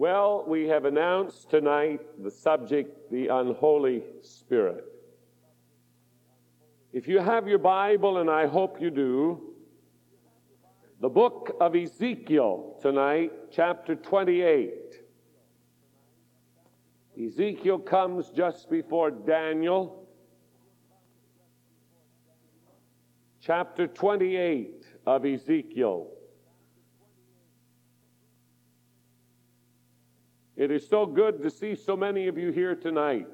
Well, we have announced tonight the subject, the unholy spirit. If you have your Bible, and I hope you do, the book of Ezekiel tonight, chapter 28. Ezekiel comes just before Daniel. Chapter 28 of Ezekiel. It is so good to see so many of you here tonight.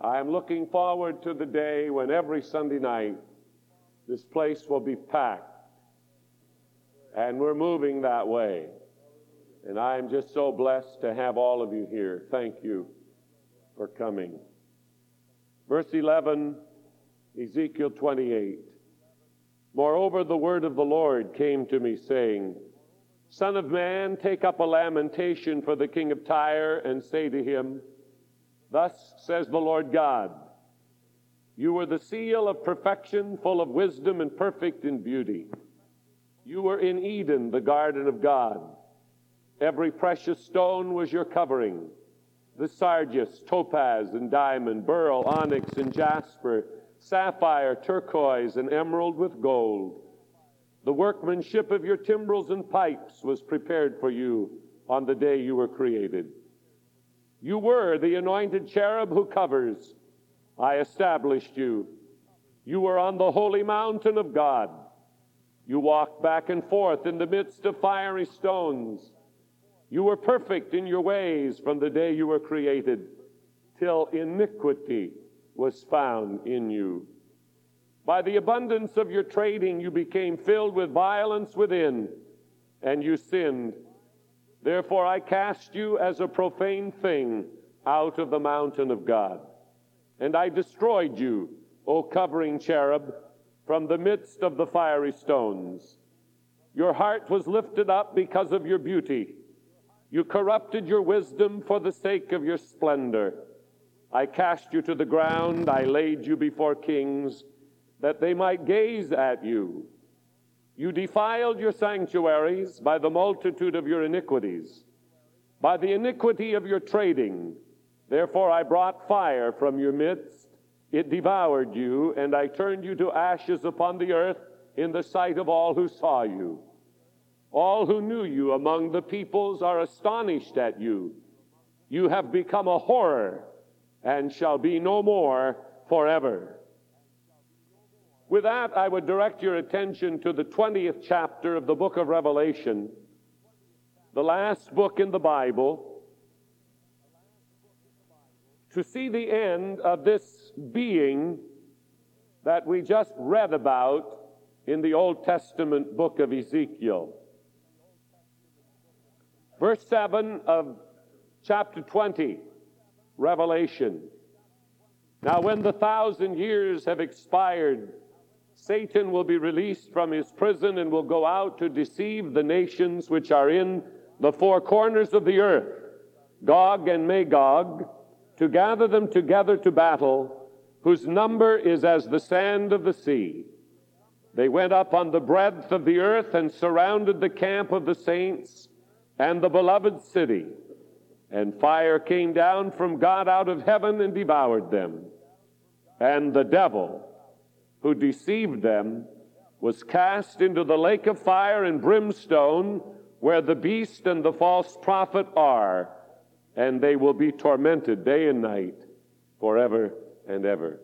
I am looking forward to the day when every Sunday night this place will be packed. And we're moving that way. And I am just so blessed to have all of you here. Thank you for coming. Verse 11, Ezekiel 28. Moreover, the word of the Lord came to me, saying, Son of man, take up a lamentation for the king of Tyre, and say to him, Thus says the Lord God, You were the seal of perfection, full of wisdom and perfect in beauty. You were in Eden, the garden of God. Every precious stone was your covering the sardius, topaz, and diamond, beryl, onyx, and jasper, sapphire, turquoise, and emerald with gold. The workmanship of your timbrels and pipes was prepared for you on the day you were created. You were the anointed cherub who covers. I established you. You were on the holy mountain of God. You walked back and forth in the midst of fiery stones. You were perfect in your ways from the day you were created till iniquity was found in you. By the abundance of your trading, you became filled with violence within, and you sinned. Therefore, I cast you as a profane thing out of the mountain of God. And I destroyed you, O covering cherub, from the midst of the fiery stones. Your heart was lifted up because of your beauty you corrupted your wisdom for the sake of your splendor. I cast you to the ground. I laid you before kings that they might gaze at you. You defiled your sanctuaries by the multitude of your iniquities, by the iniquity of your trading. Therefore, I brought fire from your midst. It devoured you, and I turned you to ashes upon the earth in the sight of all who saw you. All who knew you among the peoples are astonished at you. You have become a horror and shall be no more forever. With that, I would direct your attention to the 20th chapter of the book of Revelation, the last book in the Bible, to see the end of this being that we just read about in the Old Testament book of Ezekiel. Verse 7 of chapter 20, Revelation. Now, when the thousand years have expired, Satan will be released from his prison and will go out to deceive the nations which are in the four corners of the earth, Gog and Magog, to gather them together to battle, whose number is as the sand of the sea. They went up on the breadth of the earth and surrounded the camp of the saints and the beloved city. And fire came down from God out of heaven and devoured them. And the devil, who deceived them, was cast into the lake of fire and brimstone, where the beast and the false prophet are, and they will be tormented day and night forever and ever.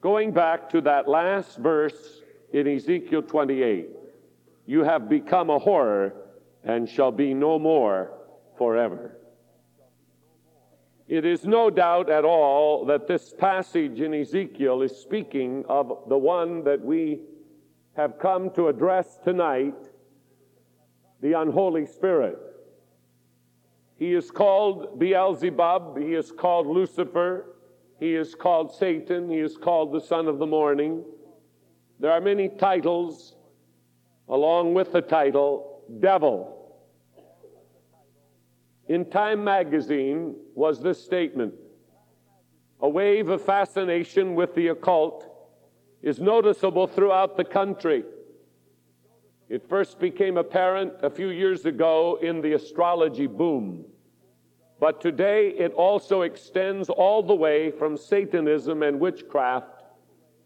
Going back to that last verse in Ezekiel 28, you have become a horror and shall be no more forever. It is no doubt at all that this passage in Ezekiel is speaking of the one that we have come to address tonight, the unholy spirit. He is called Beelzebub, he is called Lucifer, he is called Satan, he is called the son of the morning. There are many titles along with the title devil. In Time magazine was this statement A wave of fascination with the occult is noticeable throughout the country. It first became apparent a few years ago in the astrology boom. But today it also extends all the way from Satanism and witchcraft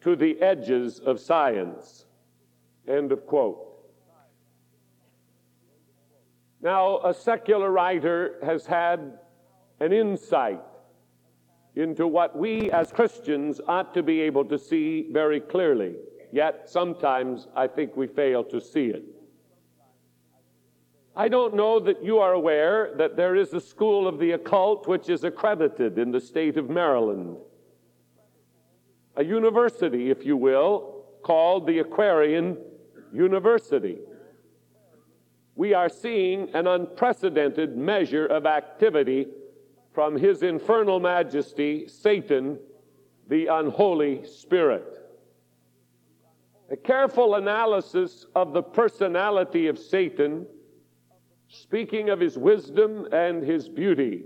to the edges of science. End of quote. Now, a secular writer has had an insight into what we as Christians ought to be able to see very clearly. Yet sometimes I think we fail to see it. I don't know that you are aware that there is a school of the occult which is accredited in the state of Maryland. A university, if you will, called the Aquarian University. We are seeing an unprecedented measure of activity from his infernal majesty, Satan, the unholy spirit. A careful analysis of the personality of Satan, speaking of his wisdom and his beauty,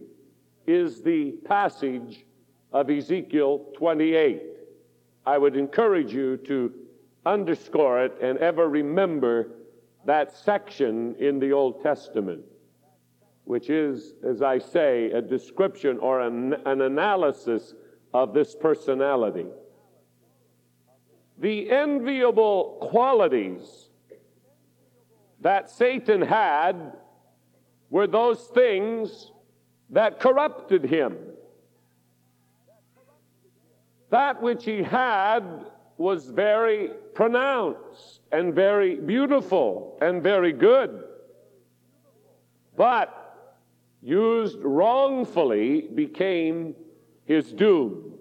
is the passage of Ezekiel 28. I would encourage you to underscore it and ever remember that section in the Old Testament, which is, as I say, a description or an, an analysis of this personality. The enviable qualities that Satan had were those things that corrupted him. That which he had was very pronounced and very beautiful and very good. But used wrongfully became his doom.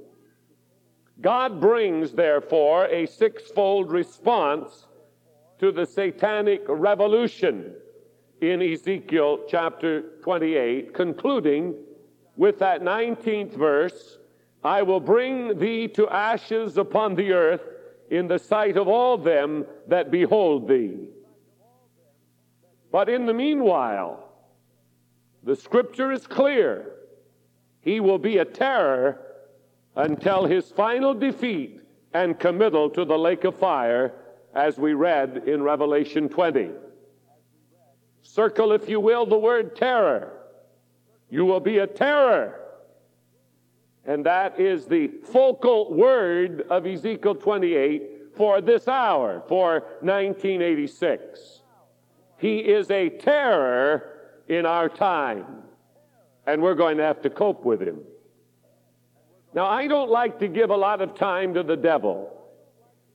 God brings, therefore, a sixfold response to the satanic revolution in Ezekiel chapter 28, concluding with that 19th verse I will bring thee to ashes upon the earth in the sight of all them that behold thee. But in the meanwhile, the scripture is clear. He will be a terror until his final defeat and committal to the lake of fire, as we read in Revelation 20. Circle, if you will, the word terror. You will be a terror and that is the focal word of Ezekiel 28 for this hour, for 1986. He is a terror in our time, and we're going to have to cope with him. Now, I don't like to give a lot of time to the devil.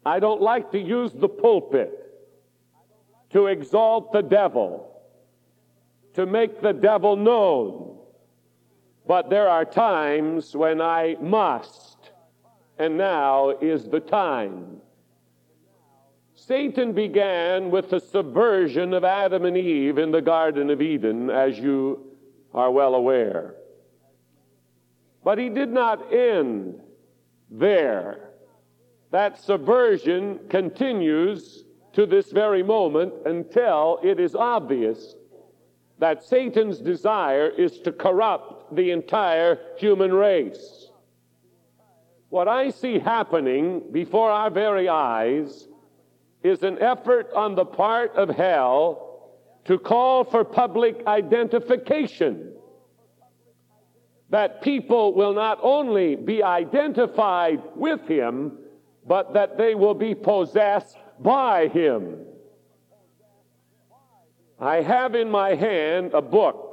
I don't like to use the pulpit to exalt the devil, to make the devil known. But there are times when I must, and now is the time. Satan began with the subversion of Adam and Eve in the Garden of Eden, as you are well aware. But he did not end there. That subversion continues to this very moment until it is obvious that Satan's desire is to corrupt the entire human race. What I see happening before our very eyes is an effort on the part of hell to call for public identification. That people will not only be identified with him, but that they will be possessed by him. I have in my hand a book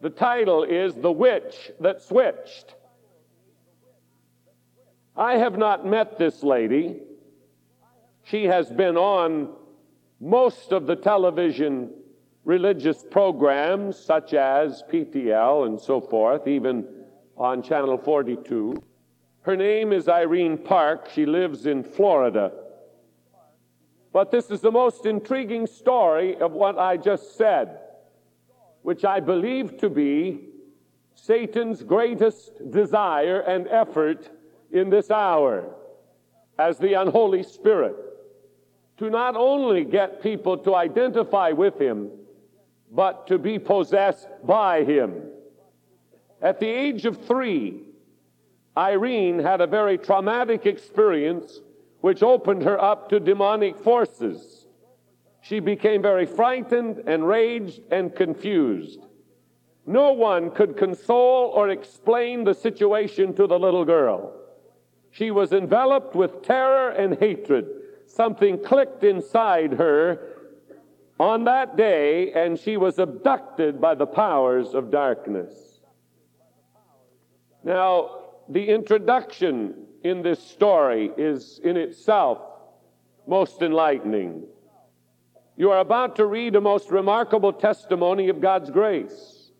the title is The Witch That Switched. I have not met this lady. She has been on most of the television religious programs, such as PTL and so forth, even on Channel 42. Her name is Irene Park. She lives in Florida. But this is the most intriguing story of what I just said which I believe to be Satan's greatest desire and effort in this hour as the unholy spirit to not only get people to identify with him, but to be possessed by him. At the age of three, Irene had a very traumatic experience which opened her up to demonic forces. She became very frightened, enraged, and confused. No one could console or explain the situation to the little girl. She was enveloped with terror and hatred. Something clicked inside her on that day, and she was abducted by the powers of darkness. Now, the introduction in this story is in itself most enlightening. You are about to read a most remarkable testimony of God's grace.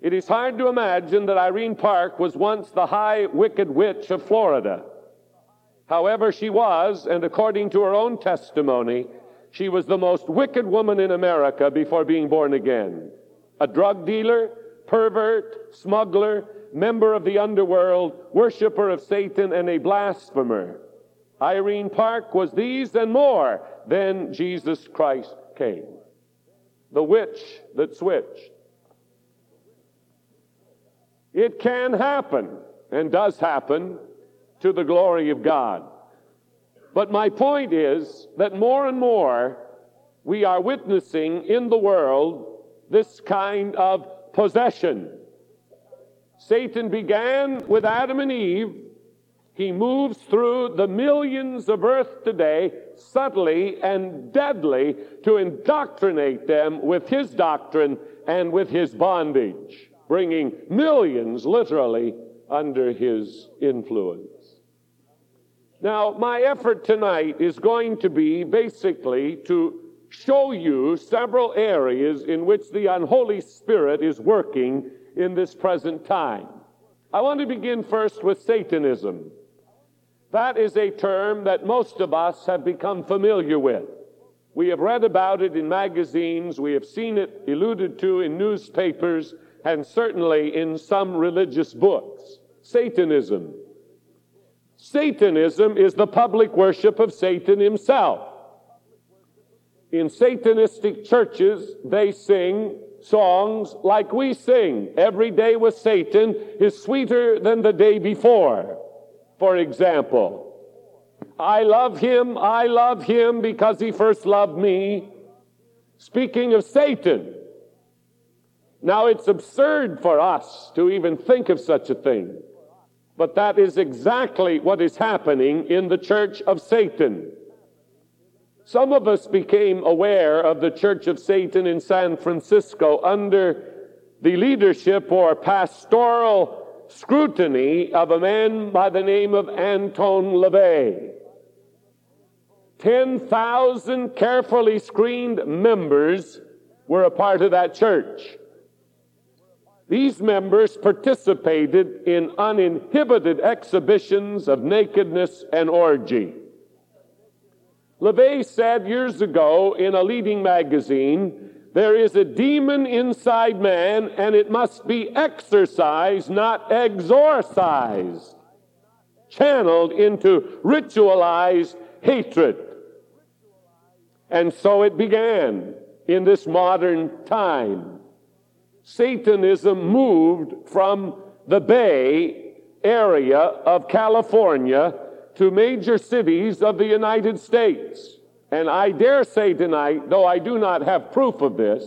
It is hard to imagine that Irene Park was once the high wicked witch of Florida. However, she was, and according to her own testimony, she was the most wicked woman in America before being born again. A drug dealer, pervert, smuggler, member of the underworld, worshiper of Satan, and a blasphemer. Irene Park was these and more. Then Jesus Christ came. The witch that switched. It can happen and does happen to the glory of God. But my point is that more and more we are witnessing in the world this kind of possession. Satan began with Adam and Eve he moves through the millions of earth today subtly and deadly to indoctrinate them with his doctrine and with his bondage, bringing millions literally under his influence. Now, my effort tonight is going to be basically to show you several areas in which the unholy spirit is working in this present time. I want to begin first with Satanism. That is a term that most of us have become familiar with. We have read about it in magazines, we have seen it alluded to in newspapers, and certainly in some religious books. Satanism. Satanism is the public worship of Satan himself. In Satanistic churches, they sing songs like we sing. Every day with Satan is sweeter than the day before for example. I love him, I love him because he first loved me. Speaking of Satan. Now it's absurd for us to even think of such a thing, but that is exactly what is happening in the church of Satan. Some of us became aware of the Church of Satan in San Francisco under the leadership or pastoral scrutiny of a man by the name of Anton LaVey. 10,000 carefully screened members were a part of that church. These members participated in uninhibited exhibitions of nakedness and orgy. LaVey said years ago in a leading magazine there is a demon inside man, and it must be exercised, not exorcised, channeled into ritualized hatred. And so it began in this modern time. Satanism moved from the Bay Area of California to major cities of the United States. And I dare say tonight, though I do not have proof of this,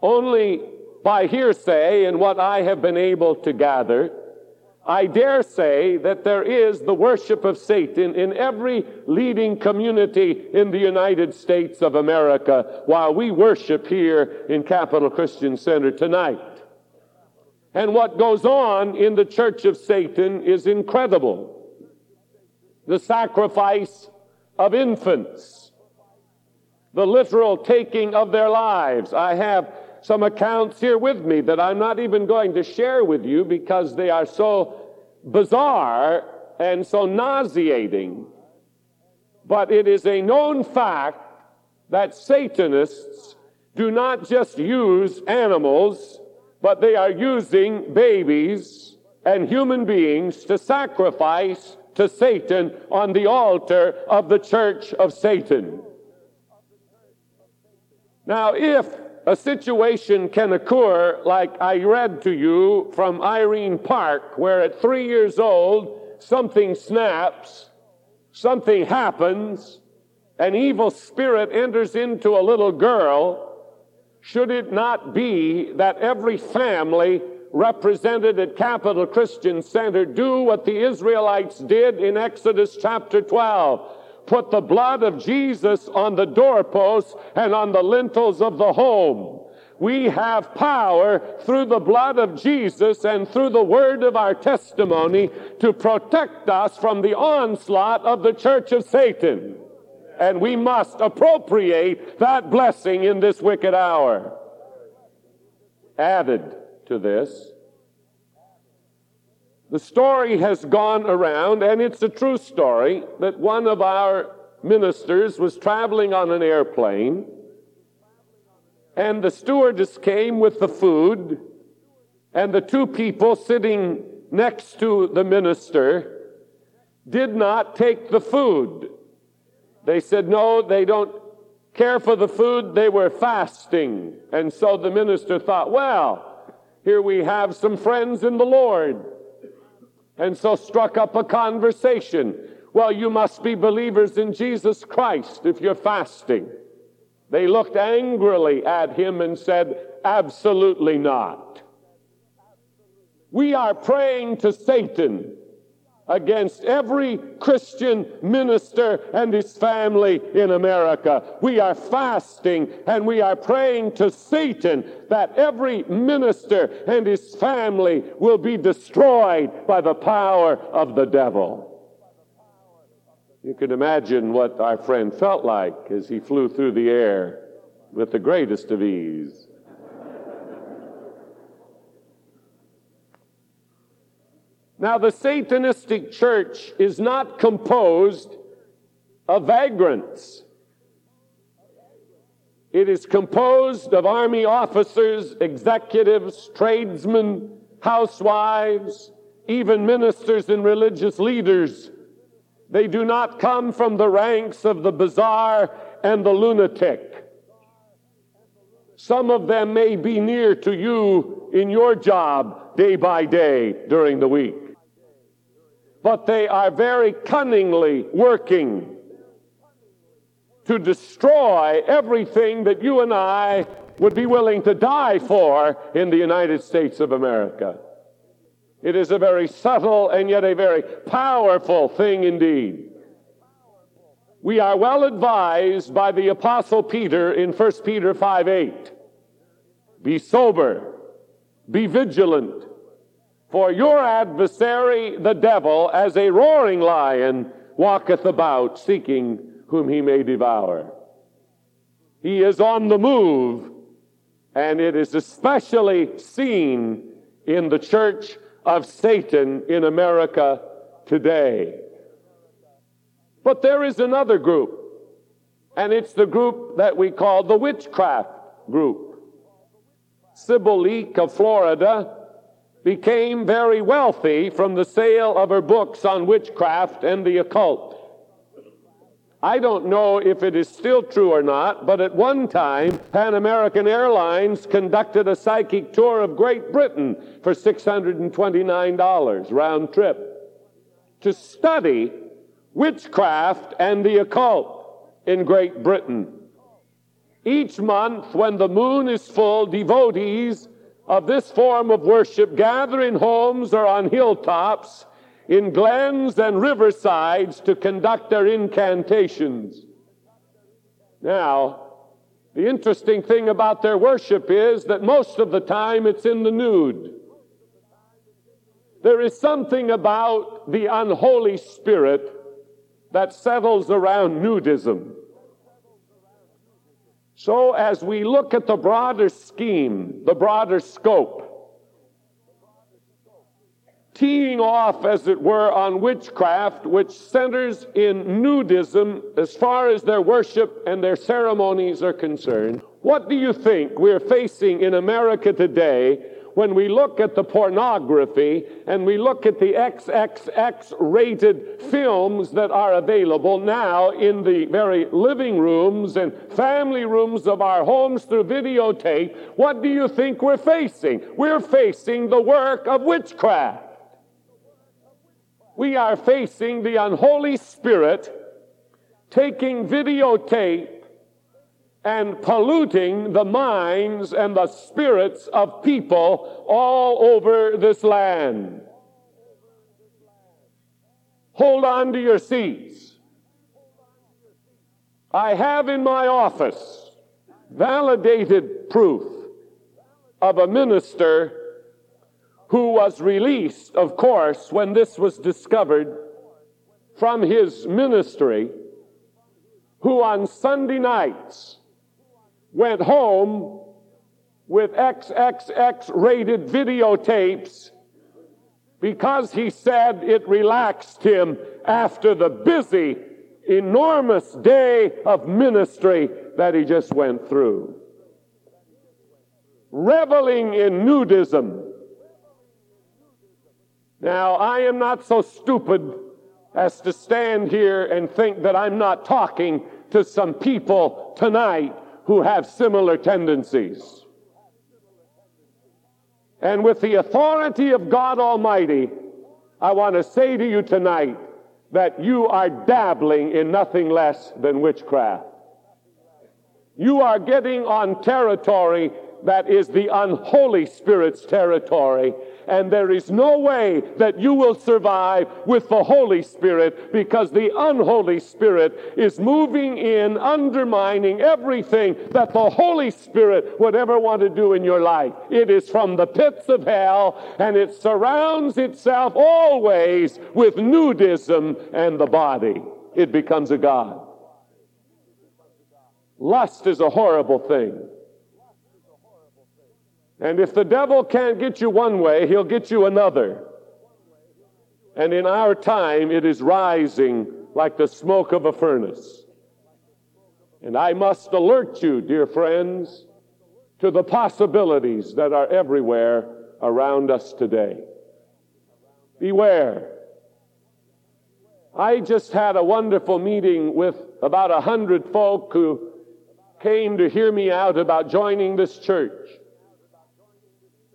only by hearsay and what I have been able to gather, I dare say that there is the worship of Satan in every leading community in the United States of America while we worship here in Capital Christian Center tonight. And what goes on in the church of Satan is incredible. The sacrifice of infants the literal taking of their lives. I have some accounts here with me that I'm not even going to share with you because they are so bizarre and so nauseating. But it is a known fact that Satanists do not just use animals, but they are using babies and human beings to sacrifice to Satan on the altar of the church of Satan. Now, if a situation can occur like I read to you from Irene Park, where at three years old something snaps, something happens, an evil spirit enters into a little girl, should it not be that every family represented at Capital Christian Center do what the Israelites did in Exodus chapter 12? Put the blood of Jesus on the doorposts and on the lintels of the home we have power through the blood of Jesus and through the word of our testimony to protect us from the onslaught of the church of Satan. And we must appropriate that blessing in this wicked hour. Added to this, the story has gone around, and it's a true story, that one of our ministers was traveling on an airplane and the stewardess came with the food, and the two people sitting next to the minister did not take the food. They said, no, they don't care for the food. They were fasting. And so the minister thought, well, here we have some friends in the Lord. And so struck up a conversation. Well, you must be believers in Jesus Christ if you're fasting. They looked angrily at him and said, Absolutely not. We are praying to Satan against every Christian minister and his family in America. We are fasting and we are praying to Satan that every minister and his family will be destroyed by the power of the devil. You can imagine what our friend felt like as he flew through the air with the greatest of ease. Now, the Satanistic church is not composed of vagrants. It is composed of army officers, executives, tradesmen, housewives, even ministers and religious leaders they do not come from the ranks of the bizarre and the lunatic. Some of them may be near to you in your job day by day during the week. But they are very cunningly working to destroy everything that you and I would be willing to die for in the United States of America. It is a very subtle and yet a very powerful thing indeed. We are well advised by the Apostle Peter in 1 Peter 5 8. Be sober, be vigilant, for your adversary, the devil, as a roaring lion, walketh about, seeking whom he may devour. He is on the move, and it is especially seen in the church of Satan in America today. But there is another group, and it's the group that we call the witchcraft group. Sybil Leek of Florida became very wealthy from the sale of her books on witchcraft and the occult. I don't know if it is still true or not, but at one time, Pan American Airlines conducted a psychic tour of Great Britain for $629 round trip to study witchcraft and the occult in Great Britain. Each month, when the moon is full, devotees of this form of worship gather in homes or on hilltops in glens and riversides to conduct their incantations. Now, the interesting thing about their worship is that most of the time it's in the nude. There is something about the unholy spirit that settles around nudism. So, as we look at the broader scheme, the broader scope, teeing off, as it were, on witchcraft, which centers in nudism as far as their worship and their ceremonies are concerned. What do you think we're facing in America today when we look at the pornography and we look at the XXX rated films that are available now in the very living rooms and family rooms of our homes through videotape, what do you think we're facing? We're facing the work of witchcraft we are facing the unholy spirit taking videotape and polluting the minds and the spirits of people all over this land. Hold on to your seats. I have in my office validated proof of a minister who was released, of course, when this was discovered from his ministry, who on Sunday nights went home with XXX rated videotapes because he said it relaxed him after the busy, enormous day of ministry that he just went through. Reveling in nudism. Now, I am not so stupid as to stand here and think that I'm not talking to some people tonight who have similar tendencies. And with the authority of God Almighty, I want to say to you tonight that you are dabbling in nothing less than witchcraft. You are getting on territory that is the unholy spirit's territory. And there is no way that you will survive with the Holy Spirit because the unholy spirit is moving in, undermining everything that the Holy Spirit would ever want to do in your life. It is from the pits of hell and it surrounds itself always with nudism and the body. It becomes a God. Lust is a horrible thing. And if the devil can't get you one way, he'll get you another. And in our time, it is rising like the smoke of a furnace. And I must alert you, dear friends, to the possibilities that are everywhere around us today. Beware. I just had a wonderful meeting with about a hundred folk who came to hear me out about joining this church.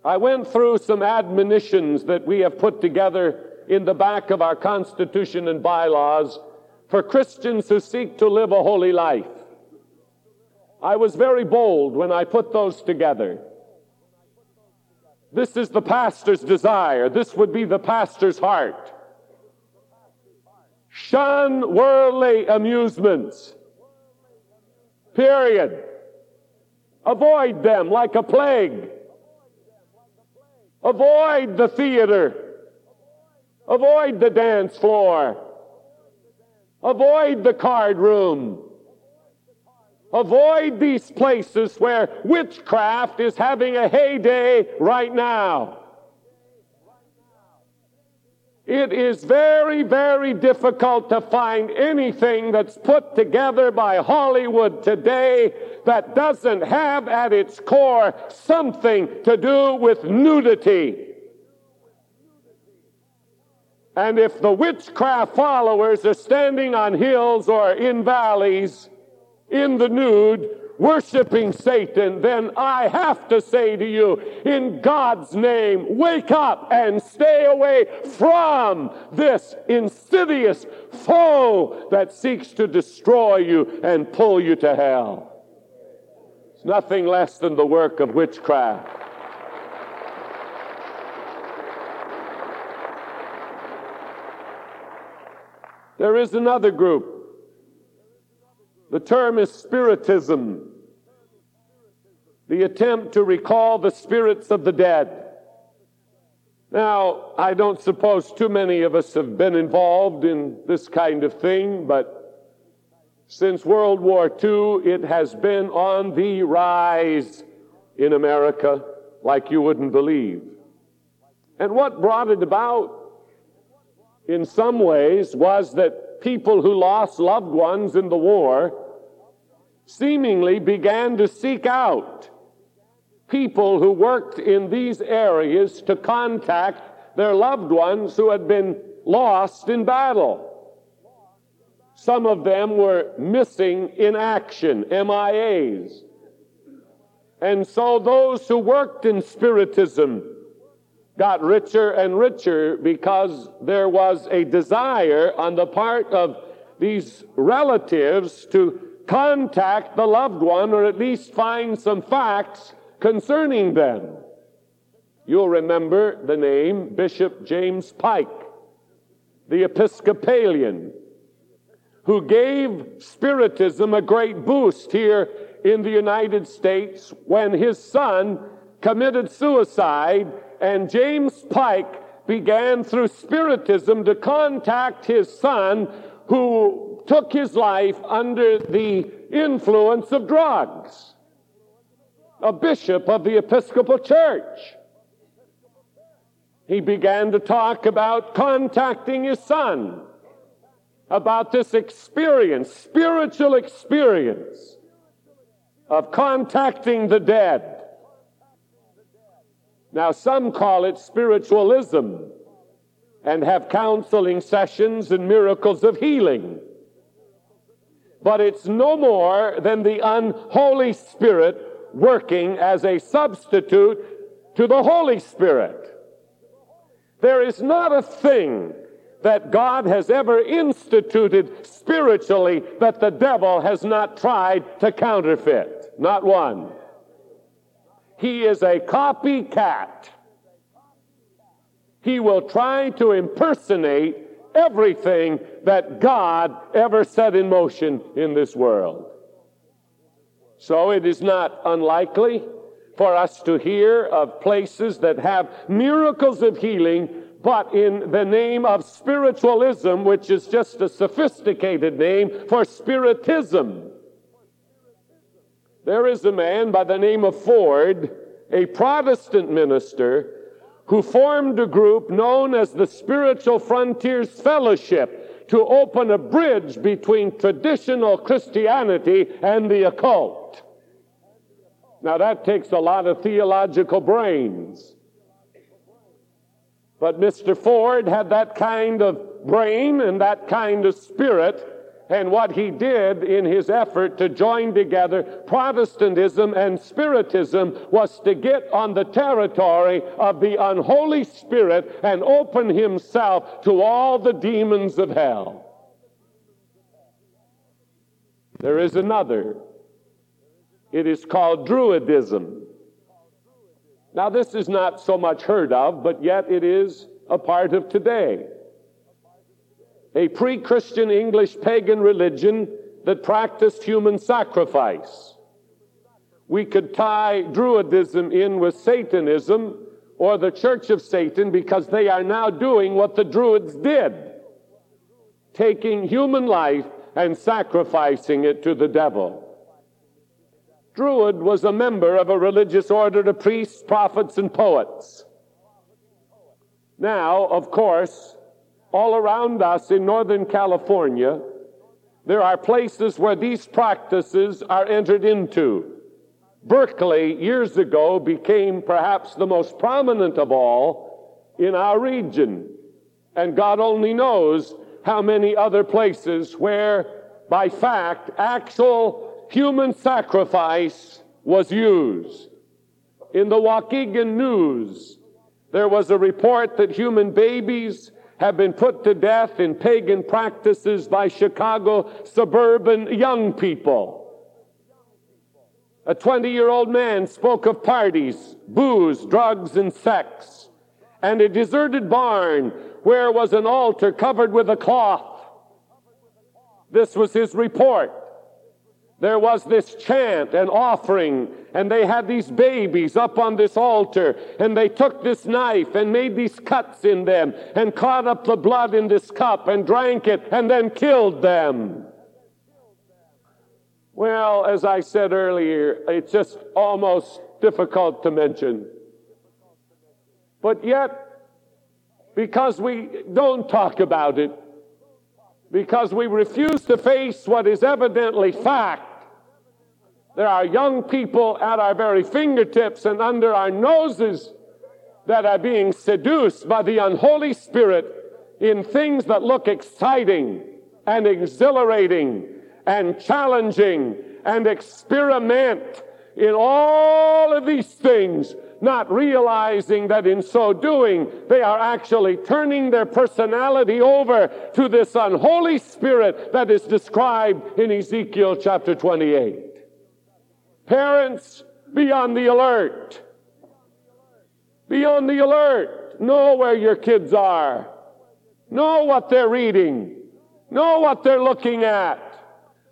I went through some admonitions that we have put together in the back of our Constitution and bylaws for Christians who seek to live a holy life. I was very bold when I put those together. This is the pastor's desire. This would be the pastor's heart. Shun worldly amusements. Period. Avoid them like a plague. Avoid the theater. Avoid the dance floor. Avoid the card room. Avoid these places where witchcraft is having a heyday right now. It is very, very difficult to find anything that's put together by Hollywood today that doesn't have at its core something to do with nudity. And if the witchcraft followers are standing on hills or in valleys in the nude, worshiping Satan, then I have to say to you, in God's name, wake up and stay away from this insidious foe that seeks to destroy you and pull you to hell. It's nothing less than the work of witchcraft. There is another group the term is spiritism, the attempt to recall the spirits of the dead. Now, I don't suppose too many of us have been involved in this kind of thing, but since World War II, it has been on the rise in America like you wouldn't believe. And what brought it about, in some ways, was that people who lost loved ones in the war seemingly began to seek out people who worked in these areas to contact their loved ones who had been lost in battle. Some of them were missing in action, MIAs. And so those who worked in Spiritism got richer and richer because there was a desire on the part of these relatives to contact the loved one or at least find some facts concerning them. You'll remember the name Bishop James Pike, the Episcopalian, who gave Spiritism a great boost here in the United States when his son committed suicide, and James Pike began through Spiritism to contact his son who took his life under the influence of drugs. A bishop of the Episcopal Church he began to talk about contacting his son, about this experience, spiritual experience of contacting the dead. Now, some call it spiritualism and have counseling sessions and miracles of healing. But it's no more than the unholy Spirit working as a substitute to the Holy Spirit. There is not a thing that God has ever instituted spiritually that the devil has not tried to counterfeit. Not one. He is a copycat. He will try to impersonate everything that God ever set in motion in this world. So it is not unlikely for us to hear of places that have miracles of healing, but in the name of spiritualism, which is just a sophisticated name for spiritism. There is a man by the name of Ford, a Protestant minister, who formed a group known as the Spiritual Frontiers Fellowship to open a bridge between traditional Christianity and the occult. Now, that takes a lot of theological brains. But Mr. Ford had that kind of brain and that kind of spirit. And what he did in his effort to join together Protestantism and Spiritism was to get on the territory of the unholy spirit and open himself to all the demons of hell. There is another it is called Druidism. Now, this is not so much heard of, but yet it is a part of today. A pre Christian English pagan religion that practiced human sacrifice. We could tie Druidism in with Satanism or the Church of Satan because they are now doing what the Druids did taking human life and sacrificing it to the devil. Druid was a member of a religious order of priests, prophets, and poets. Now, of course, all around us in Northern California, there are places where these practices are entered into. Berkeley, years ago, became perhaps the most prominent of all in our region. And God only knows how many other places where, by fact, actual human sacrifice was used. In the Waukegan News, there was a report that human babies have been put to death in pagan practices by Chicago suburban young people. A 20 year old man spoke of parties, booze, drugs, and sex, and a deserted barn where was an altar covered with a cloth. This was his report there was this chant and offering, and they had these babies up on this altar, and they took this knife and made these cuts in them, and caught up the blood in this cup and drank it, and then killed them. Well, as I said earlier, it's just almost difficult to mention. But yet, because we don't talk about it, because we refuse to face what is evidently fact, there are young people at our very fingertips and under our noses that are being seduced by the unholy spirit in things that look exciting and exhilarating and challenging and experiment in all of these things, not realizing that in so doing, they are actually turning their personality over to this unholy spirit that is described in Ezekiel chapter 28. Parents, be on the alert. Be on the alert. Know where your kids are. Know what they're reading. Know what they're looking at.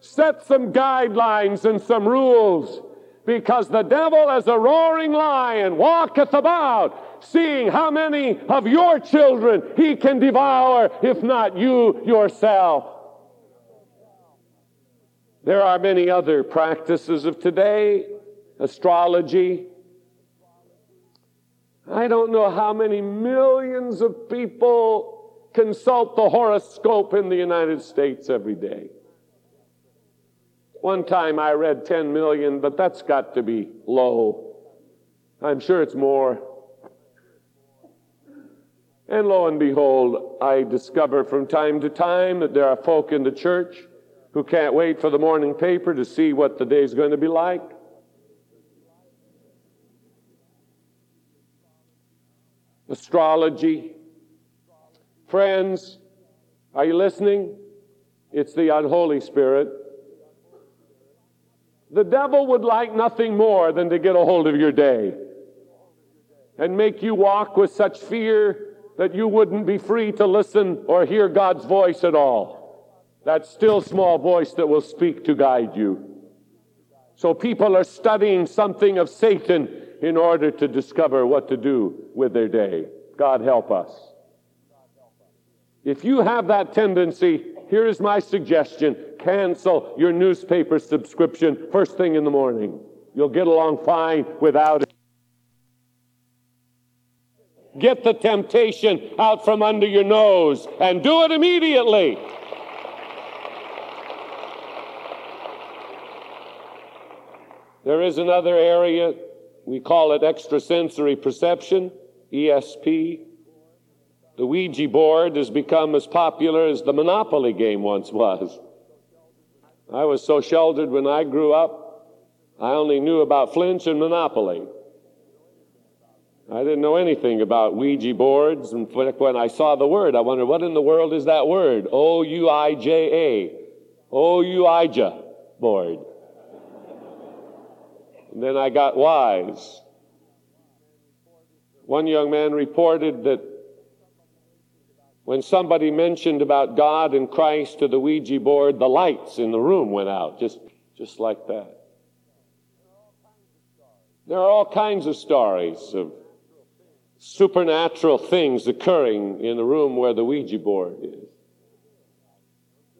Set some guidelines and some rules because the devil as a roaring lion walketh about seeing how many of your children he can devour if not you yourself there are many other practices of today astrology i don't know how many millions of people consult the horoscope in the united states every day one time I read 10 million, but that's got to be low. I'm sure it's more. And lo and behold, I discover from time to time that there are folk in the church who can't wait for the morning paper to see what the day's going to be like. Astrology. Friends, are you listening? It's the unholy spirit the devil would like nothing more than to get a hold of your day and make you walk with such fear that you wouldn't be free to listen or hear God's voice at all. That still small voice that will speak to guide you. So people are studying something of Satan in order to discover what to do with their day. God help us. If you have that tendency, here is my suggestion cancel your newspaper subscription first thing in the morning. You'll get along fine without it. Get the temptation out from under your nose and do it immediately. There is another area, we call it extrasensory perception, ESP. The Ouija board has become as popular as the Monopoly game once was. I was so sheltered when I grew up, I only knew about flinch and Monopoly. I didn't know anything about Ouija boards. And when I saw the word, I wondered, what in the world is that word? O U I J A. O U I J A board. And then I got wise. One young man reported that when somebody mentioned about God and Christ to the Ouija board, the lights in the room went out, just, just like that. There are all kinds of stories of supernatural things occurring in the room where the Ouija board is.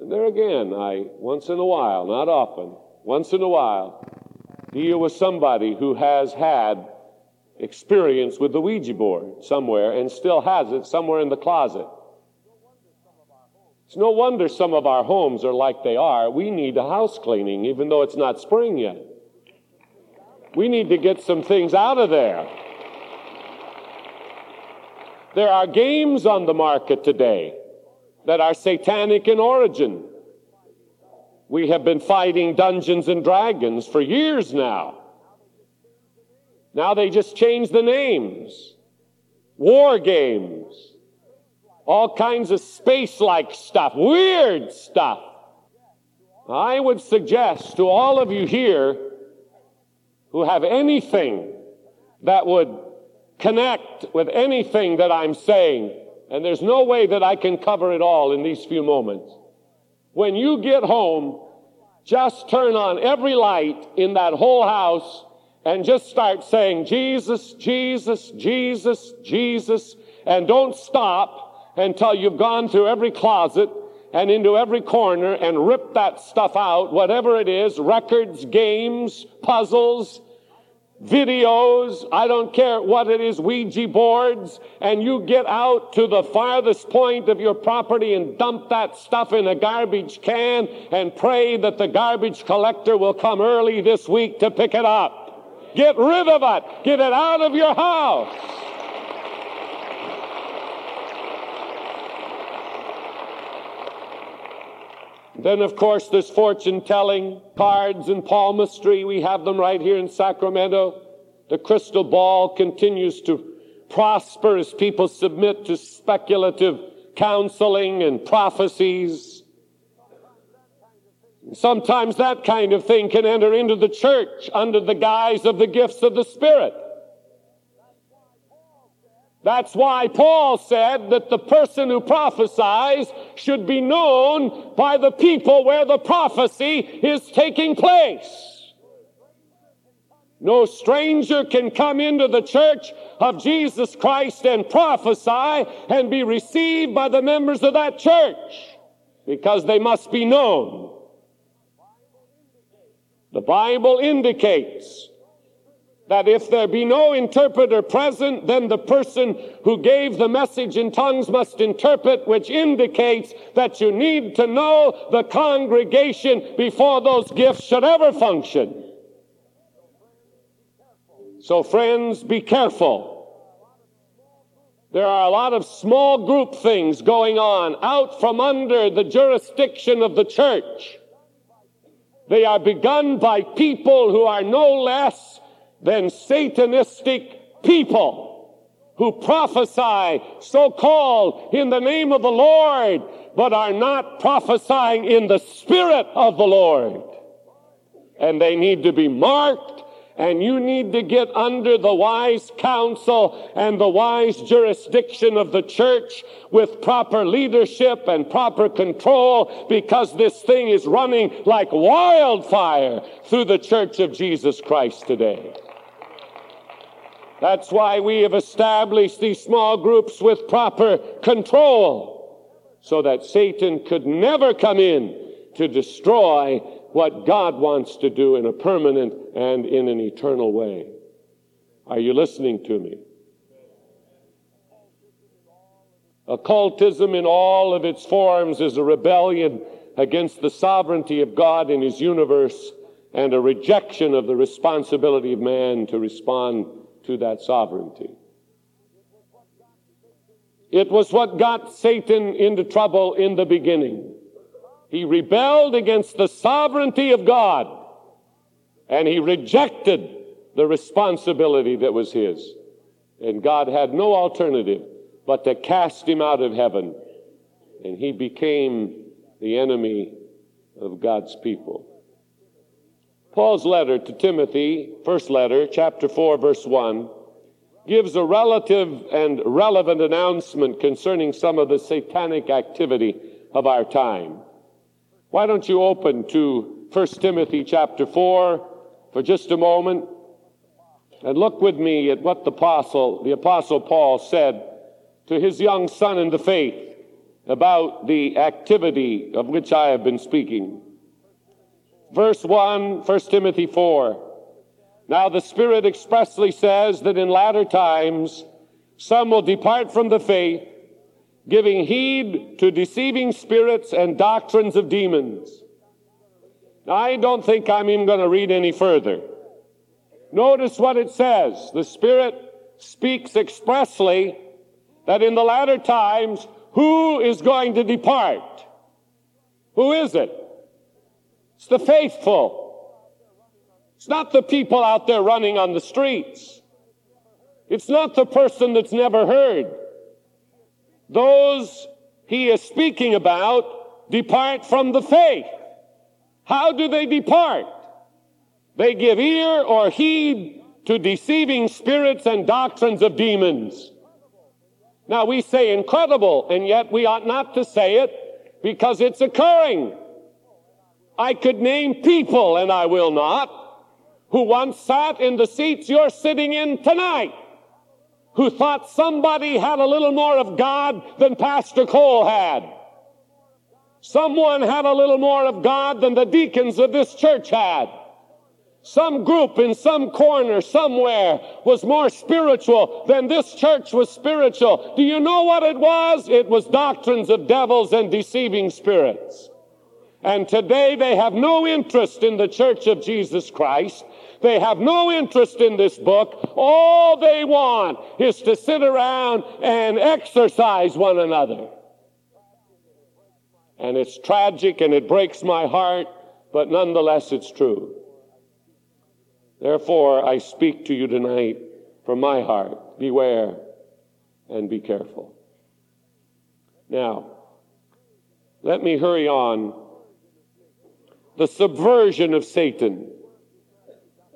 And there again, I, once in a while, not often, once in a while, deal with somebody who has had experience with the Ouija board somewhere and still has it somewhere in the closet. It's no wonder some of our homes are like they are. We need a house cleaning, even though it's not spring yet. We need to get some things out of there. There are games on the market today that are satanic in origin. We have been fighting Dungeons and Dragons for years now. Now they just change the names. War games all kinds of space like stuff, weird stuff. I would suggest to all of you here who have anything that would connect with anything that I'm saying, and there's no way that I can cover it all in these few moments. When you get home, just turn on every light in that whole house and just start saying, Jesus, Jesus, Jesus, Jesus, and don't stop until you've gone through every closet and into every corner and ripped that stuff out, whatever it is records, games, puzzles, videos, I don't care what it is, Ouija boards, and you get out to the farthest point of your property and dump that stuff in a garbage can and pray that the garbage collector will come early this week to pick it up. Get rid of it. Get it out of your house. Then, of course, there's fortune telling, cards and palmistry. We have them right here in Sacramento. The crystal ball continues to prosper as people submit to speculative counseling and prophecies. Sometimes that kind of thing can enter into the church under the guise of the gifts of the Spirit. That's why Paul said that the person who prophesies should be known by the people where the prophecy is taking place. No stranger can come into the church of Jesus Christ and prophesy and be received by the members of that church because they must be known. The Bible indicates that if there be no interpreter present, then the person who gave the message in tongues must interpret, which indicates that you need to know the congregation before those gifts should ever function. So, friends, be careful. There are a lot of small group things going on out from under the jurisdiction of the church. They are begun by people who are no less than Satanistic people who prophesy so called in the name of the Lord, but are not prophesying in the Spirit of the Lord. And they need to be marked and you need to get under the wise counsel and the wise jurisdiction of the church with proper leadership and proper control because this thing is running like wildfire through the church of Jesus Christ today. That's why we have established these small groups with proper control so that Satan could never come in to destroy what God wants to do in a permanent and in an eternal way. Are you listening to me? Occultism in all of its forms is a rebellion against the sovereignty of God in His universe and a rejection of the responsibility of man to respond to that sovereignty. It was what got Satan into trouble in the beginning. He rebelled against the sovereignty of God and he rejected the responsibility that was his. And God had no alternative but to cast him out of heaven. And he became the enemy of God's people. Paul's letter to Timothy, first letter, chapter 4, verse 1, gives a relative and relevant announcement concerning some of the satanic activity of our time. Why don't you open to 1 Timothy chapter 4 for just a moment and look with me at what the apostle, the apostle Paul said to his young son in the faith about the activity of which I have been speaking. Verse 1, 1 Timothy 4. Now the Spirit expressly says that in latter times some will depart from the faith, giving heed to deceiving spirits and doctrines of demons. Now, I don't think I'm even going to read any further. Notice what it says. The Spirit speaks expressly that in the latter times, who is going to depart? Who is it? It's the faithful. It's not the people out there running on the streets. It's not the person that's never heard. Those he is speaking about depart from the faith. How do they depart? They give ear or heed to deceiving spirits and doctrines of demons. Now we say incredible, and yet we ought not to say it because it's occurring. I could name people, and I will not, who once sat in the seats you're sitting in tonight, who thought somebody had a little more of God than Pastor Cole had. Someone had a little more of God than the deacons of this church had. Some group in some corner somewhere was more spiritual than this church was spiritual. Do you know what it was? It was doctrines of devils and deceiving spirits. And today they have no interest in the church of Jesus Christ. They have no interest in this book. All they want is to sit around and exercise one another. And it's tragic and it breaks my heart, but nonetheless it's true. Therefore, I speak to you tonight from my heart. Beware and be careful. Now, let me hurry on. The subversion of Satan.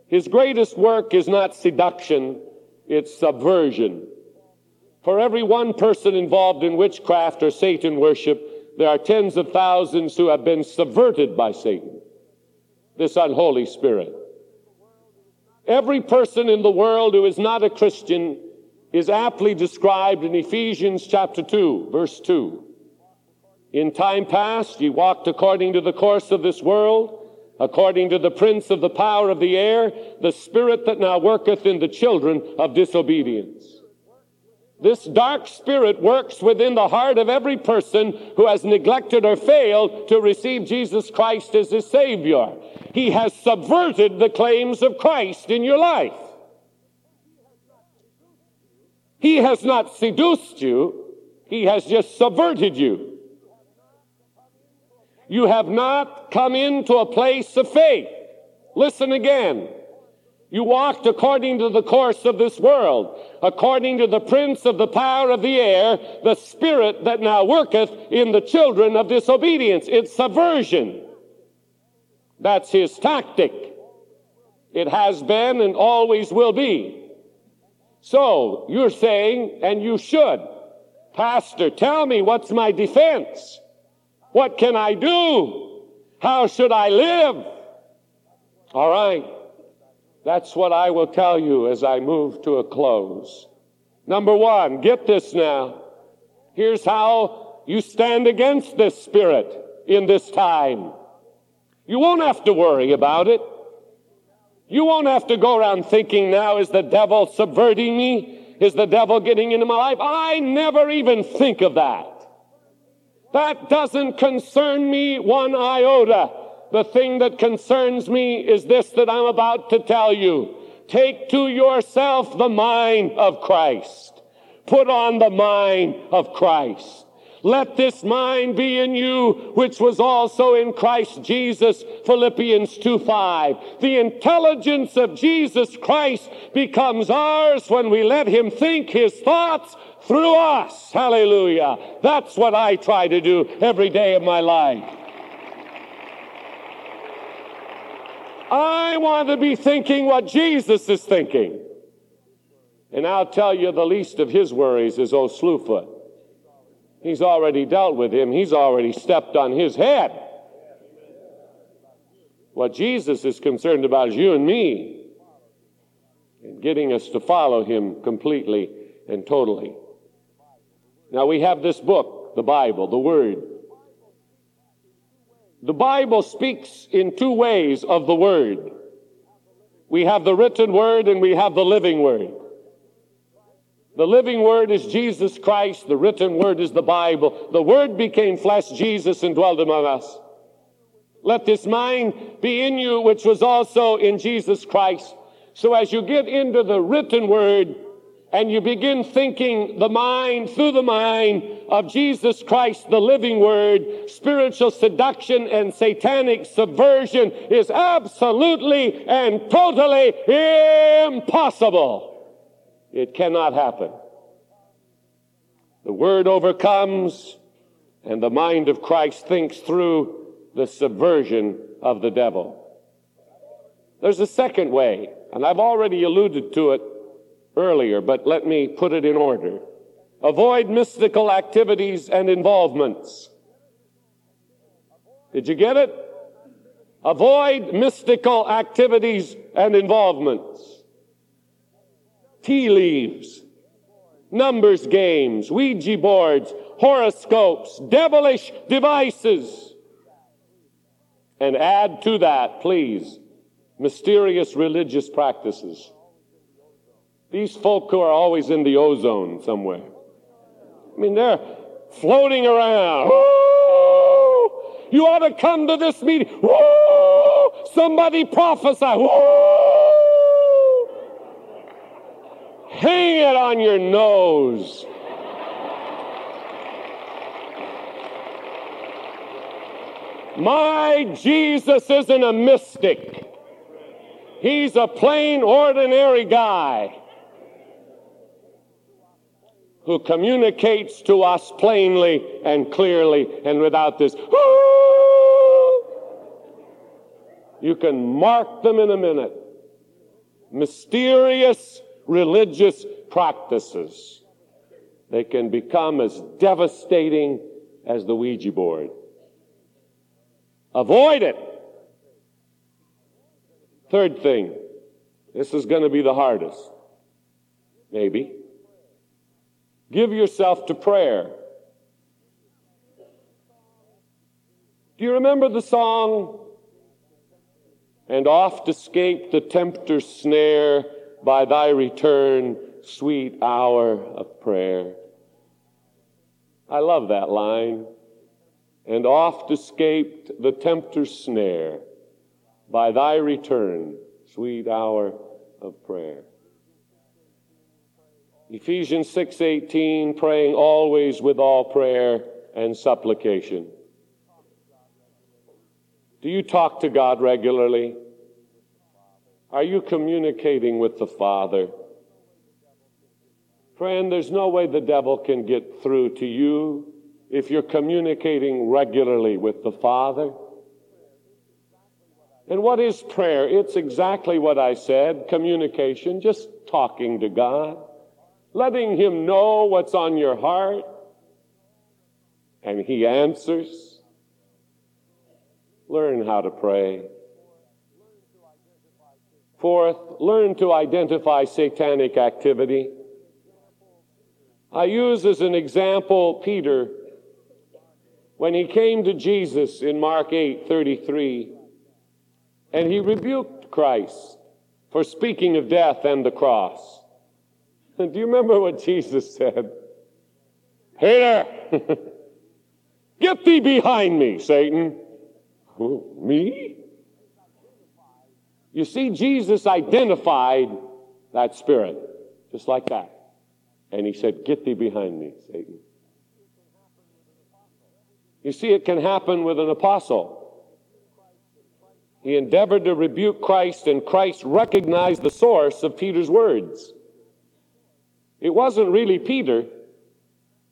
His greatest work is not seduction, it's subversion. For every one person involved in witchcraft or Satan worship, there are tens of thousands who have been subverted by Satan, this unholy spirit. Every person in the world who is not a Christian is aptly described in Ephesians chapter 2, verse 2. In time past, ye walked according to the course of this world, according to the prince of the power of the air, the spirit that now worketh in the children of disobedience. This dark spirit works within the heart of every person who has neglected or failed to receive Jesus Christ as his Savior. He has subverted the claims of Christ in your life. He has not seduced you, he has just subverted you. You have not come into a place of faith. Listen again. You walked according to the course of this world, according to the prince of the power of the air, the spirit that now worketh in the children of disobedience. It's subversion. That's his tactic. It has been and always will be. So you're saying, and you should, Pastor, tell me what's my defense? What can I do? How should I live? All right. That's what I will tell you as I move to a close. Number one, get this now. Here's how you stand against this spirit in this time. You won't have to worry about it. You won't have to go around thinking now, is the devil subverting me? Is the devil getting into my life? I never even think of that. That doesn't concern me one iota. The thing that concerns me is this that I'm about to tell you. Take to yourself the mind of Christ. Put on the mind of Christ. Let this mind be in you, which was also in Christ Jesus, Philippians 2 5. The intelligence of Jesus Christ becomes ours when we let Him think His thoughts through us. Hallelujah. That's what I try to do every day of my life. I want to be thinking what Jesus is thinking. And I'll tell you the least of his worries is old Slewfoot. He's already dealt with him. He's already stepped on his head. What Jesus is concerned about is you and me and getting us to follow him completely and totally. Now we have this book, the Bible, the Word. The Bible speaks in two ways of the Word. We have the written Word and we have the living Word. The living Word is Jesus Christ. The written Word is the Bible. The Word became flesh, Jesus, and dwelled among us. Let this mind be in you, which was also in Jesus Christ. So as you get into the written Word, and you begin thinking the mind through the mind of Jesus Christ, the living word, spiritual seduction and satanic subversion is absolutely and totally impossible. It cannot happen. The word overcomes, and the mind of Christ thinks through the subversion of the devil. There's a second way, and I've already alluded to it earlier, but let me put it in order. Avoid mystical activities and involvements. Did you get it? Avoid mystical activities and involvements. Tea leaves, numbers games, Ouija boards, horoscopes, devilish devices. And add to that, please, mysterious religious practices. These folk who are always in the ozone somewhere. I mean, they're floating around. Woo! You ought to come to this meeting. Woo! Somebody prophesy. Woo! Hang it on your nose. My Jesus isn't a mystic. He's a plain, ordinary guy who communicates to us plainly and clearly and without this. You can mark them in a minute. Mysterious religious practices. They can become as devastating as the Ouija board. Avoid it. Third thing, this is going to be the hardest. Maybe. Give yourself to prayer. Do you remember the song? And oft escape the tempter's snare by thy return, sweet hour of prayer. I love that line. And oft escaped the tempter's snare by thy return, sweet hour of prayer. Ephesians 6:18 praying always with all prayer and supplication. Do you talk to God regularly? Are you communicating with the Father? Friend, there's no way the devil can get through to you if you're communicating regularly with the Father. And what is prayer? It's exactly what I said communication, just talking to God, letting Him know what's on your heart, and He answers. Learn how to pray. Fourth, learn to identify satanic activity. I use as an example Peter when he came to Jesus in Mark 8 33, and he rebuked Christ for speaking of death and the cross. Do you remember what Jesus said? Peter, get thee behind me, Satan. Me? You see, Jesus identified that spirit, just like that. And he said, Get thee behind me, Satan. You see, it can happen with an apostle. He endeavored to rebuke Christ, and Christ recognized the source of Peter's words. It wasn't really Peter,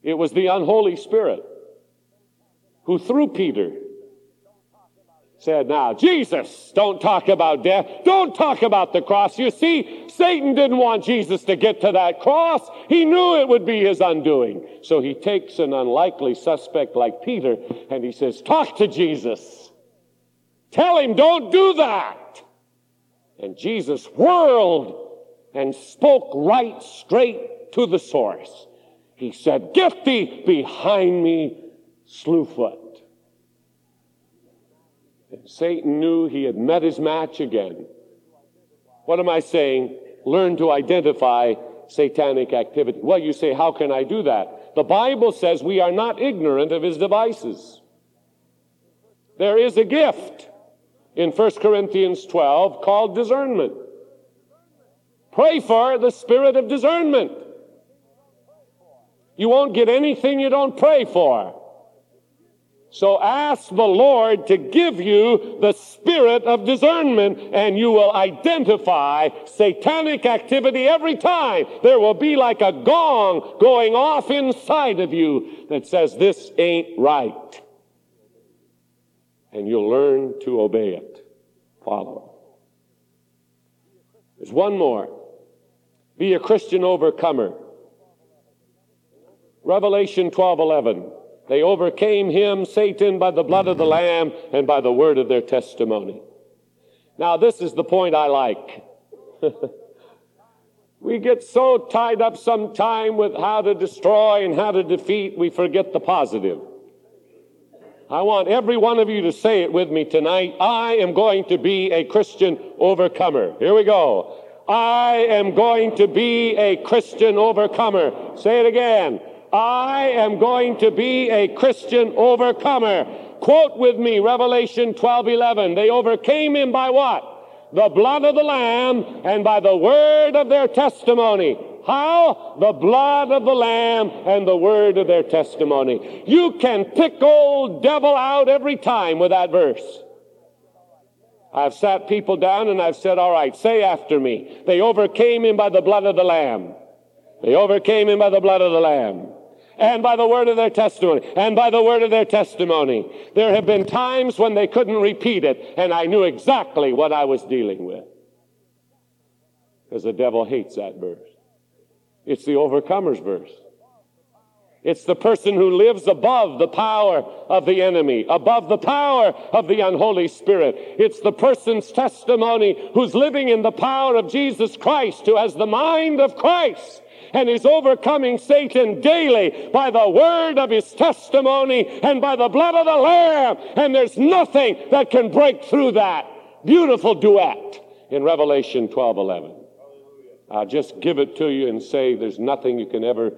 it was the unholy spirit who, through Peter, said, Now, Jesus, don't talk about death. Don't talk about the cross. You see, Satan didn't want Jesus to get to that cross. He knew it would be his undoing. So he takes an unlikely suspect like Peter and he says, Talk to Jesus. Tell him, don't do that. And Jesus whirled and spoke right straight to the source. He said, Get thee behind me, slewfoot. Satan knew he had met his match again. What am I saying? Learn to identify satanic activity. Well, you say, how can I do that? The Bible says we are not ignorant of his devices. There is a gift in 1 Corinthians 12 called discernment. Pray for the spirit of discernment. You won't get anything you don't pray for. So ask the Lord to give you the spirit of discernment and you will identify satanic activity every time. There will be like a gong going off inside of you that says this ain't right. And you'll learn to obey it. Follow. There's one more. Be a Christian overcomer. Revelation 12 11. They overcame him, Satan, by the blood of the Lamb and by the word of their testimony. Now, this is the point I like. we get so tied up sometime with how to destroy and how to defeat, we forget the positive. I want every one of you to say it with me tonight. I am going to be a Christian overcomer. Here we go. I am going to be a Christian overcomer. Say it again. I am going to be a Christian overcomer. Quote with me Revelation 12 11. They overcame him by what? The blood of the Lamb and by the word of their testimony. How? The blood of the Lamb and the word of their testimony. You can pick old devil out every time with that verse. I've sat people down and I've said, all right, say after me. They overcame him by the blood of the Lamb. They overcame him by the blood of the Lamb and by the word of their testimony, and by the word of their testimony. There have been times when they couldn't repeat it, and I knew exactly what I was dealing with. Because the devil hates that verse. It's the overcomer's verse. It's the person who lives above the power of the enemy, above the power of the unholy spirit. It's the person's testimony who's living in the power of Jesus Christ, who has the mind of Christ and is overcoming Satan daily by the word of his testimony and by the blood of the Lamb. And there's nothing that can break through that. Beautiful duet in Revelation 12 11. I'll just give it to you and say there's nothing you can ever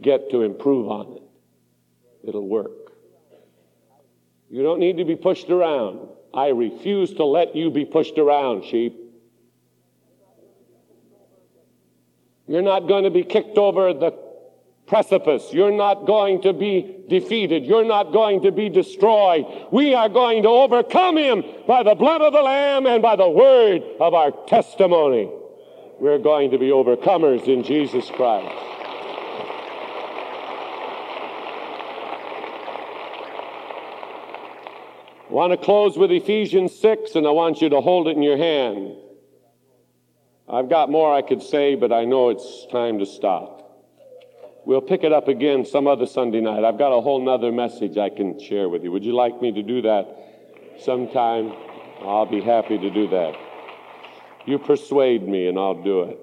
get to improve on it. It'll work. You don't need to be pushed around. I refuse to let you be pushed around, sheep. You're not going to be kicked over the precipice. You're not going to be defeated. You're not going to be destroyed. We are going to overcome him by the blood of the Lamb and by the word of our testimony. We're going to be overcomers in Jesus Christ. I want to close with Ephesians 6, and I want you to hold it in your hand. I've got more I could say, but I know it's time to stop. We'll pick it up again some other Sunday night. I've got a whole nother message I can share with you. Would you like me to do that sometime? I'll be happy to do that. You persuade me and I'll do it.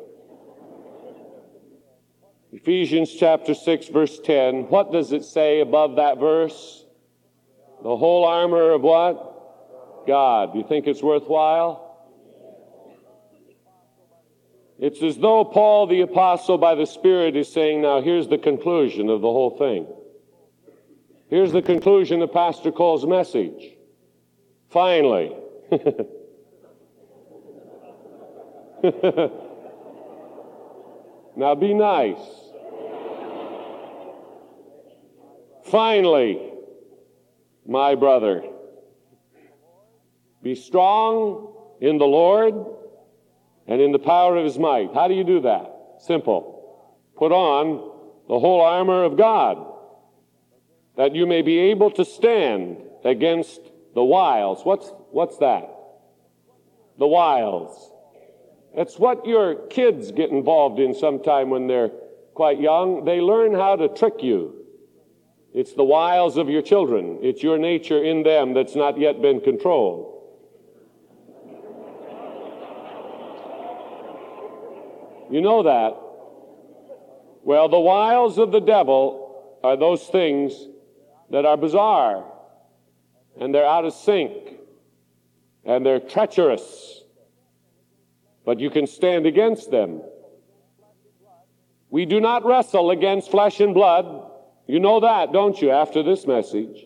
Ephesians chapter 6, verse 10. What does it say above that verse? The whole armor of what? God. Do you think it's worthwhile? It's as though Paul the Apostle, by the Spirit, is saying, Now here's the conclusion of the whole thing. Here's the conclusion of Pastor Cole's message. Finally. now be nice. Finally, my brother, be strong in the Lord and in the power of his might. How do you do that? Simple. Put on the whole armor of God that you may be able to stand against the wiles. What's, what's that? The wiles. It's what your kids get involved in sometime when they're quite young. They learn how to trick you. It's the wiles of your children. It's your nature in them that's not yet been controlled. You know that. Well, the wiles of the devil are those things that are bizarre and they're out of sync and they're treacherous, but you can stand against them. We do not wrestle against flesh and blood. You know that, don't you, after this message?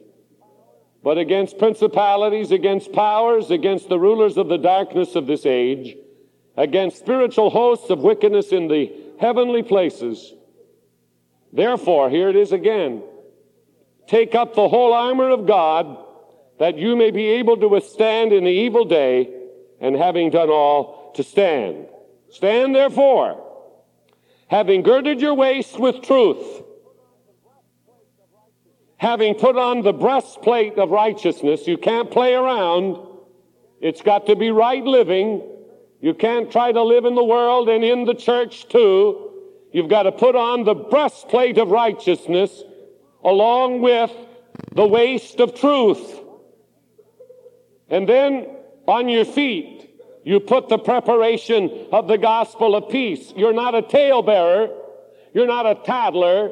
But against principalities, against powers, against the rulers of the darkness of this age against spiritual hosts of wickedness in the heavenly places. Therefore, here it is again. Take up the whole armor of God that you may be able to withstand in the evil day and having done all to stand. Stand therefore, having girded your waist with truth, having put on the breastplate of righteousness. You can't play around. It's got to be right living. You can't try to live in the world and in the church too. You've got to put on the breastplate of righteousness along with the waist of truth. And then on your feet, you put the preparation of the gospel of peace. You're not a talebearer. You're not a tattler.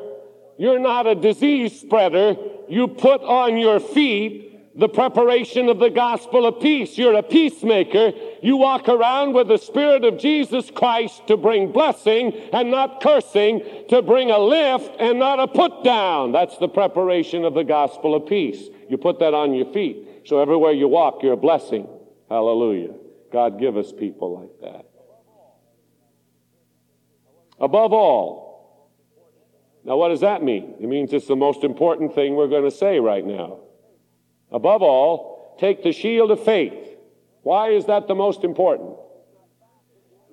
You're not a disease spreader. You put on your feet the preparation of the gospel of peace. You're a peacemaker. You walk around with the Spirit of Jesus Christ to bring blessing and not cursing, to bring a lift and not a put down. That's the preparation of the gospel of peace. You put that on your feet. So everywhere you walk, you're a blessing. Hallelujah. God give us people like that. Above all. Now, what does that mean? It means it's the most important thing we're going to say right now. Above all, take the shield of faith. Why is that the most important?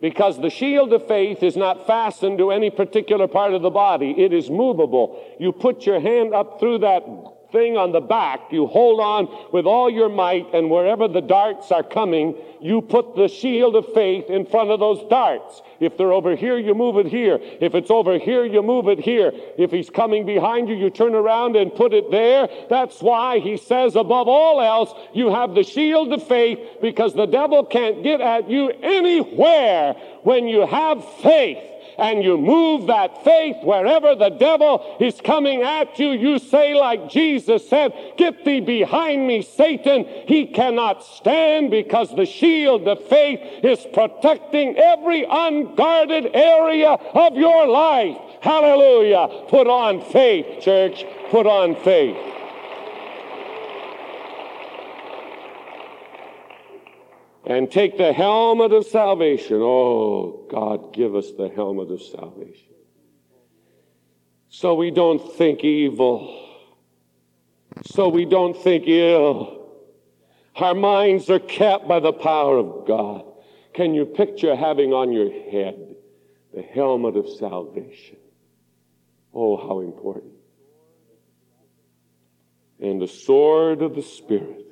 Because the shield of faith is not fastened to any particular part of the body. It is movable. You put your hand up through that thing on the back. You hold on with all your might, and wherever the darts are coming, you put the shield of faith in front of those darts. If they're over here, you move it here. If it's over here, you move it here. If he's coming behind you, you turn around and put it there. That's why he says, above all else, you have the shield of faith because the devil can't get at you anywhere when you have faith and you move that faith wherever the devil is coming at you. You say, like Jesus said, Get thee behind me, Satan. He cannot stand because the shield of faith is protecting every unguarded area of your life. Hallelujah. Put on faith, church. Put on faith. And take the helmet of salvation. Oh, God, give us the helmet of salvation. So we don't think evil. So we don't think ill. Our minds are kept by the power of God. Can you picture having on your head the helmet of salvation? Oh, how important. And the sword of the Spirit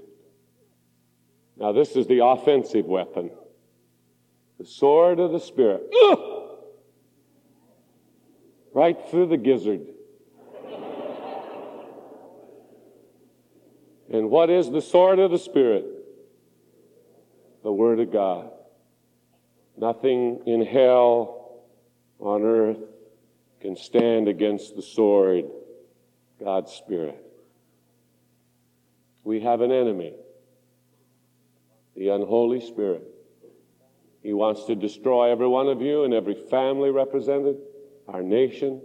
now, this is the offensive weapon the sword of the Spirit. Ugh! Right through the gizzard. and what is the sword of the Spirit? The Word of God. Nothing in hell, on earth, can stand against the sword, God's Spirit. We have an enemy the unholy spirit. He wants to destroy every one of you and every family represented, our nation.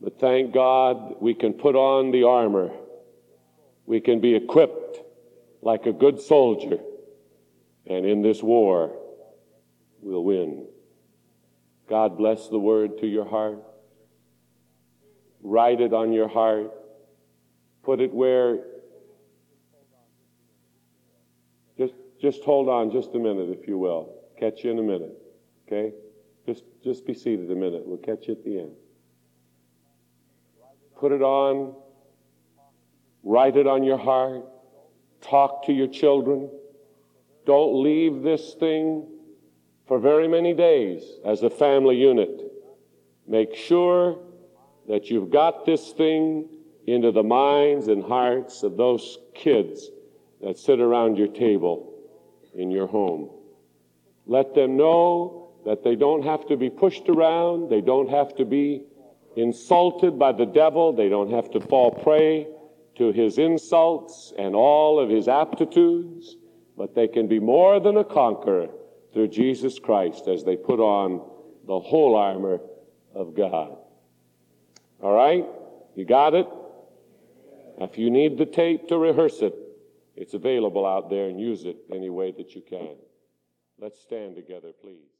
But thank God we can put on the armor. We can be equipped like a good soldier. And in this war, we'll win. God bless the word to your heart. Write it on your heart. Put it where Just hold on just a minute, if you will. Catch you in a minute. Okay? Just, just be seated a minute. We'll catch you at the end. Put it on. Write it on your heart. Talk to your children. Don't leave this thing for very many days as a family unit. Make sure that you've got this thing into the minds and hearts of those kids that sit around your table in your home. Let them know that they don't have to be pushed around, they don't have to be insulted by the devil, they don't have to fall prey to his insults and all of his aptitudes, but they can be more than a conqueror through Jesus Christ as they put on the whole armor of God. All right? You got it? If you need the tape to rehearse it, it's available out there and use it any way that you can. Let's stand together, please.